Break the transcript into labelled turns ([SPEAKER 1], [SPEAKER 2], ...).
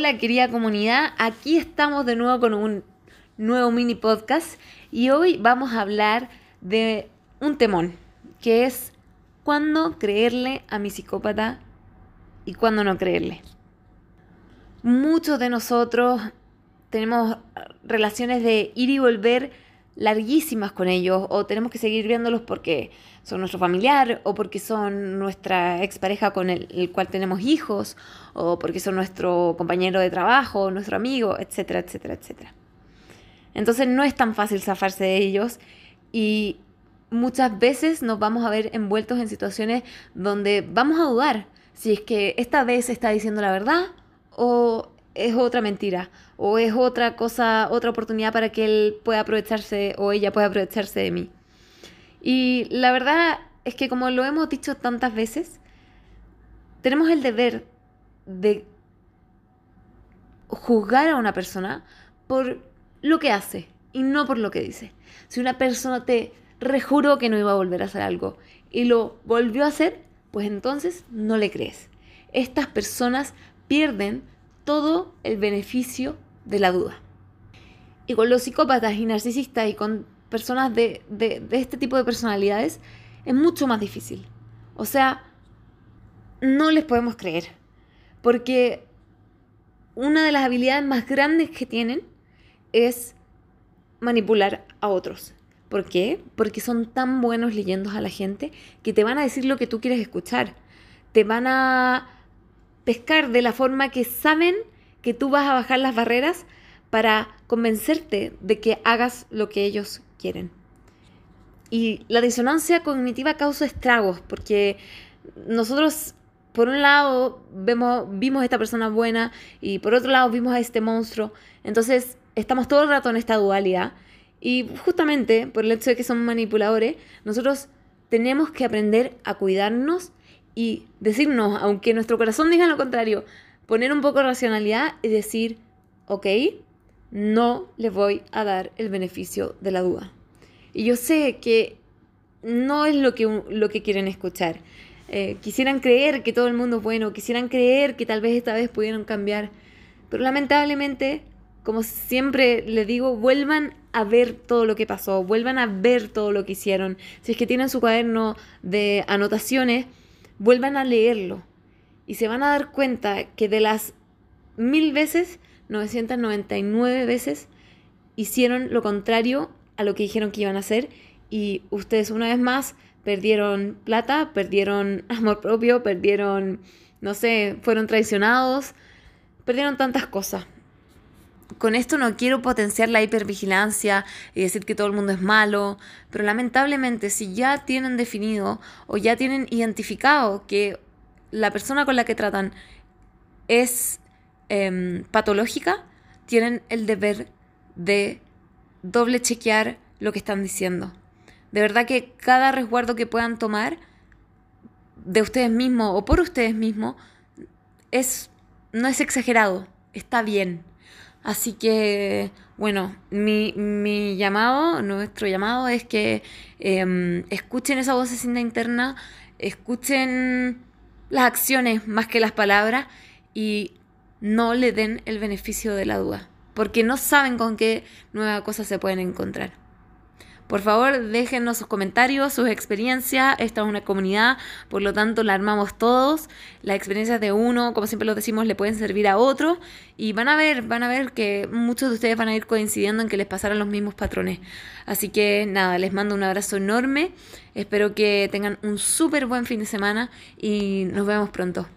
[SPEAKER 1] Hola querida comunidad, aquí estamos de nuevo con un nuevo mini podcast y hoy vamos a hablar de un temón que es cuándo creerle a mi psicópata y cuándo no creerle. Muchos de nosotros tenemos relaciones de ir y volver larguísimas con ellos o tenemos que seguir viéndolos porque son nuestro familiar o porque son nuestra expareja con el, cual tenemos hijos o porque son nuestro compañero de trabajo, nuestro amigo, etcétera, etcétera, etcétera. Entonces no es tan fácil zafarse de ellos y muchas veces nos vamos a ver envueltos en situaciones donde vamos a dudar si es que esta vez está diciendo la verdad o es otra mentira o es otra cosa, otra oportunidad para que él pueda aprovecharse o ella pueda aprovecharse de mí. Y la verdad es que como lo hemos dicho tantas veces, tenemos el deber de juzgar a una persona por lo que hace y no por lo que dice. Si una persona te rejuró que no iba a volver a hacer algo y lo volvió a hacer, pues entonces no le crees. Estas personas pierden todo el beneficio de la duda. Y con los psicópatas y narcisistas y con personas de, este tipo de personalidades es mucho más difícil. O sea, no les podemos creer. Porque una de las habilidades más grandes que tienen es manipular a otros. ¿Por qué? Porque son tan buenos leyendo a la gente que te van a decir lo que tú quieres escuchar. Te van a pescar de la forma que saben que tú vas a bajar las barreras para convencerte de que hagas lo que ellos quieren. Y la disonancia cognitiva causa estragos, porque nosotros, por un lado, vemos, vimos a esta persona buena y por otro lado vimos a este monstruo. Entonces, estamos todo el rato en esta dualidad. Y justamente por el hecho de que somos manipuladores, nosotros tenemos que aprender a cuidarnos y decirnos, aunque nuestro corazón diga lo contrario, poner un poco de racionalidad y decir, ok, no le voy a dar el beneficio de la duda. Y yo sé que no es lo que, lo que quieren escuchar. Eh, quisieran creer que todo el mundo es bueno, quisieran creer que tal vez esta vez pudieron cambiar, pero lamentablemente, como siempre les digo, vuelvan a ver todo lo que pasó, vuelvan a ver todo lo que hicieron. Si es que tienen su cuaderno de anotaciones, vuelvan a leerlo y se van a dar cuenta que de las mil veces, 999 veces hicieron lo contrario a lo que dijeron que iban a hacer y ustedes una vez más perdieron plata, perdieron amor propio, perdieron, no sé, fueron traicionados, perdieron tantas cosas. Con esto no quiero potenciar la hipervigilancia y decir que todo el mundo es malo, pero lamentablemente si ya tienen definido o ya tienen identificado que la persona con la que tratan es em, patológica, tienen el deber de doble chequear lo que están diciendo. De verdad que cada resguardo que puedan tomar de ustedes mismos o por ustedes mismos es, no es exagerado, está bien. Así que, bueno, mi, llamado, nuestro llamado es que em, escuchen esa vocecita interna, escuchen las acciones más que las palabras y no le den el beneficio de la duda, porque no saben con qué nueva cosa se pueden encontrar. Por favor, déjenos sus comentarios, sus experiencias. Esta es una comunidad, por lo tanto la armamos todos. Las experiencias de uno, como siempre lo decimos, le pueden servir a otro. Y van a ver, van a ver que muchos de ustedes van a ir coincidiendo en que les pasaran los mismos patrones. Así que nada, les mando un abrazo enorme. Espero que tengan un súper buen fin de semana y nos vemos pronto.